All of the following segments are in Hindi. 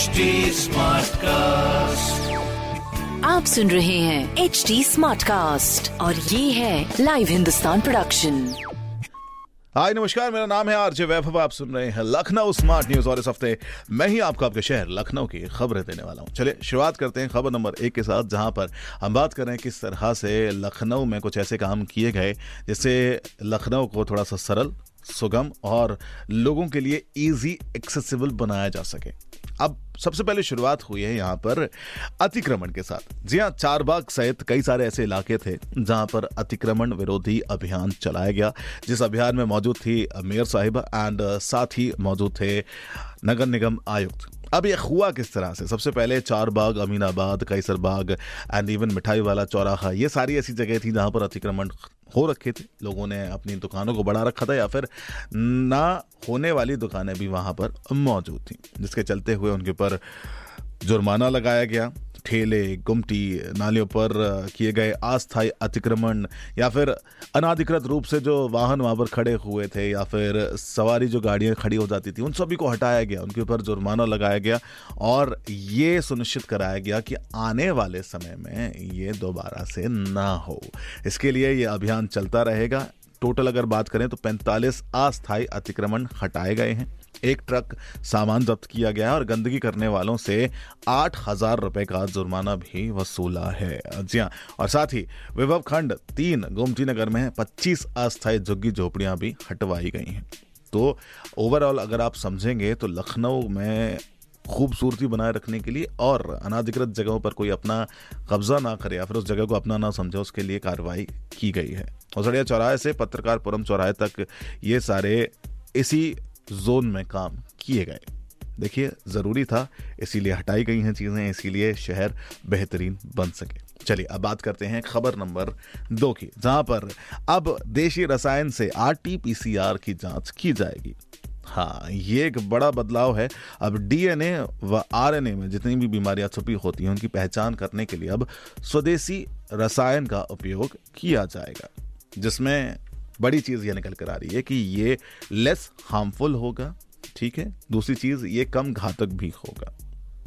HD कास्ट आप सुन रहे हैं एच डी स्मार्ट कास्ट और ये है लाइव हिंदुस्तान प्रोडक्शन हाय नमस्कार मेरा नाम है आरजे वैभव आप सुन रहे हैं लखनऊ स्मार्ट न्यूज़ और इस हफ़्ते मैं ही आपको आपके शहर लखनऊ की खबरें देने वाला हूँ। चलिए शुरुआत करते हैं खबर नंबर एक के साथ जहाँ पर हम बात कर रहे हैं किस तरह से लखनऊ में कुछ ऐसे काम किए गए जिससे लखनऊ को थोड़ा सा सरल सुगम और लोगों के लिए इजी एक्सेसिबल बनाया जा सके। अब सबसे पहले शुरुआत हुई है यहाँ पर अतिक्रमण के साथ। जी हाँ चारबाग सहित कई सारे ऐसे इलाके थे जहाँ पर अतिक्रमण विरोधी अभियान चलाया गया। जिस अभियान में मौजूद थी मेयर साहिब एंड साथ ही मौजूद थे नगर निगम आयुक्त। अब यह हुआ किस तरह से? सबसे पहले Charbagh Aminabad, Kaiserbagh and even मिठाई वाला चौराहा, ये सारी ऐसी जगह थी जहाँ पर अतिक्रमण हो रखे थे। लोगों ने अपनी दुकानों को बढ़ा रखा था या फिर ना होने वाली दुकानें भी वहाँ पर मौजूद थी, जिसके चलते हुए उनके ऊपर जुर्माना लगाया गया। ठेले, गुमटी, नालियों पर किए गए अस्थायी अतिक्रमण या फिर अनाधिकृत रूप से जो वाहन वहाँ पर खड़े हुए थे या फिर सवारी जो गाड़ियाँ खड़ी हो जाती थी, उन सभी को हटाया गया, उनके ऊपर जुर्माना लगाया गया और ये सुनिश्चित कराया गया कि आने वाले समय में ये दोबारा से ना हो। इसके लिए ये अभियान चलता रहेगा। टोटल अगर बात करें तो 45 अस्थायी अतिक्रमण हटाए गए हैं। एक ट्रक सामान जब्त किया गया और गंदगी करने वालों से आठ हज़ार रुपए का जुर्माना भी वसूला है। जी हाँ और साथ ही विभव खंड तीन गोमती नगर में पच्चीस अस्थायी झुग्गी झोपड़ियाँ भी हटवाई गई हैं। तो ओवरऑल अगर आप समझेंगे तो लखनऊ में खूबसूरती बनाए रखने के लिए और अनाधिकृत जगहों पर कोई अपना कब्जा ना करे या फिर उस जगह को अपना ना समझे, उसके लिए कार्रवाई की गई है। औसड़िया चौराहे से पत्रकार पत्रकारपुरम चौराहे तक ये सारे इसी जोन में काम किए गए। देखिए, ज़रूरी था, इसीलिए हटाई गई हैं चीज़ें, इसीलिए शहर बेहतरीन बन सके। चलिए, अब बात करते हैं खबर नंबर दो की, जहाँ पर अब देशी रसायन से आरटीपीसीआर की जाँच की जाएगी। हाँ ये एक बड़ा बदलाव है। अब डीएनए व आरएनए में जितनी भी बीमारियाँ छुपी होती हैं, उनकी पहचान करने के लिए अब स्वदेशी रसायन का उपयोग किया जाएगा, जिसमें बड़ी चीज़ ये निकल कर आ रही है कि ये लेस हार्मफुल होगा, ठीक है? दूसरी चीज़, ये कम घातक भी होगा।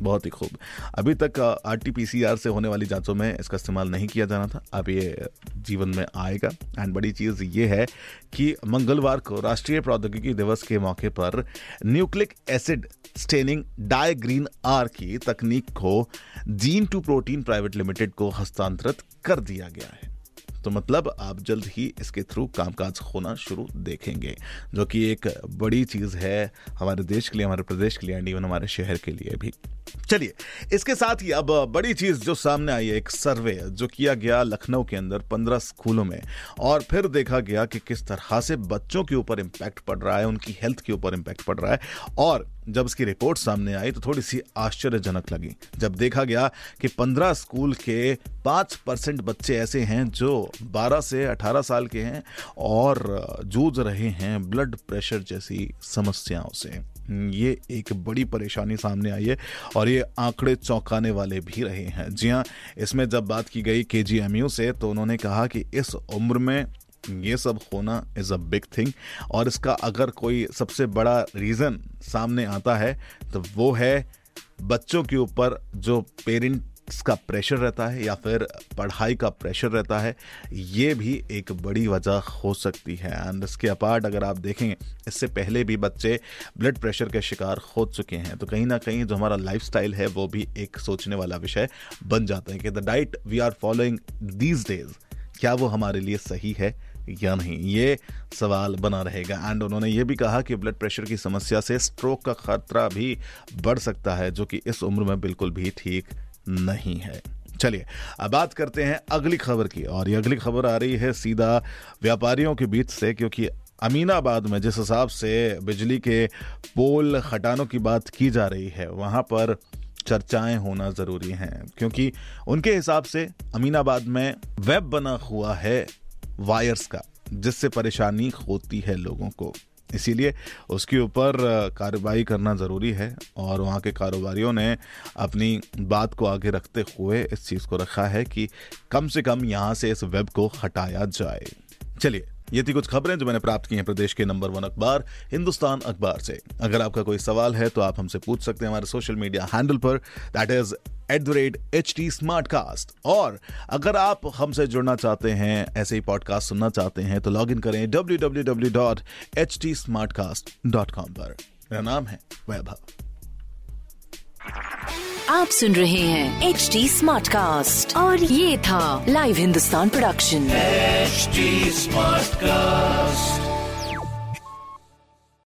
बहुत ही खूब। अभी तक R T P C R से होने वाली जांचों में इसका इस्तेमाल नहीं किया जाना था। अब ये जीवन में आएगा। एंड बड़ी चीज़ ये है कि मंगलवार को राष्ट्रीय प्रौद्योगिकी दिवस के मौके पर nucleic acid staining dye green R की तकनीक को gene to protein private limited को हस्तांतरित कर दिया गया है। तो मतलब आप जल्द ही इसके थ्रू कामकाज होना शुरू देखेंगे, जो कि एक बड़ी चीज़ है हमारे देश के लिए, हमारे प्रदेश के लिए एंड इवन हमारे शहर के लिए भी। चलिए, इसके साथ ही अब बड़ी चीज़ जो सामने आई है, एक सर्वे जो किया गया लखनऊ के अंदर पंद्रह स्कूलों में, और फिर देखा गया कि किस तरह से बच्चों के ऊपर इम्पैक्ट पड़ रहा है, उनकी हेल्थ के ऊपर इम्पैक्ट पड़ रहा है, और जब इसकी रिपोर्ट सामने आई तो थोड़ी सी आश्चर्यजनक लगी। जब देखा गया कि पंद्रह स्कूल के पाँच परसेंट बच्चे ऐसे हैं जो बारह से अठारह साल के हैं और जूझ रहे हैं ब्लड प्रेशर जैसी समस्याओं से। ये एक बड़ी परेशानी सामने आई है और ये आंकड़े चौंकाने वाले भी रहे हैं। जी हाँ इसमें जब बात की गई के से तो उन्होंने कहा कि इस उम्र में ये सब होना इज़ अ बिग थिंग और इसका अगर कोई सबसे बड़ा रीज़न सामने आता है तो वो है बच्चों के ऊपर जो पेरेंट का प्रेशर रहता है या फिर पढ़ाई का प्रेशर रहता है, ये भी एक बड़ी वजह हो सकती है। एंड इसके अपार्ट अगर आप देखें इससे पहले भी बच्चे ब्लड प्रेशर के शिकार हो चुके हैं तो कहीं ना कहीं जो हमारा लाइफ है, वो भी एक सोचने वाला विषय बन जाता है कि the diet we are following these days क्या वो हमारे लिए सही है? या नहीं? ये सवाल बना रहेगा। एंड उन्होंने ये भी कहा कि ब्लड प्रेशर की समस्या से स्ट्रोक का खतरा भी बढ़ सकता है, जो कि इस उम्र में बिल्कुल भी ठीक नहीं है। चलिए, अब बात करते हैं अगली खबर की। और ये अगली खबर आ रही है सीधा व्यापारियों के बीच से, क्योंकि अमीनाबाद में जिस हिसाब से बिजली के पोल हटानों की बात की जा रही है, वहाँ पर चर्चाएँ होना ज़रूरी हैं। क्योंकि उनके हिसाब से अमीनाबाद में वेब बना हुआ है वायर्स का, जिससे परेशानी होती है लोगों को। इसीलिए उसके ऊपर कार्रवाई करना ज़रूरी है और वहाँ के कारोबारियों ने अपनी बात को आगे रखते हुए इस चीज़ को रखा है कि कम से कम यहाँ से इस वेब को हटाया जाए। चलिए, ये थी कुछ खबरें जो मैंने प्राप्त की हैं प्रदेश के नंबर वन अखबार, हिंदुस्तान अखबार से। अगर आपका कोई सवाल है तो आप हमसे पूछ सकते हैं हमारे सोशल मीडिया हैंडल पर, that is at the rate H T Smartcast और अगर आप हमसे जुड़ना चाहते हैं ऐसे ही पॉडकास्ट सुनना चाहते हैं तो लॉग इन करें W W W dot H T Smartcast dot com पर। मेरा नाम है वैभव। आप सुन रहे हैं एच टी स्मार्ट कास्ट और ये था Live Hindustan production smart Smartcast.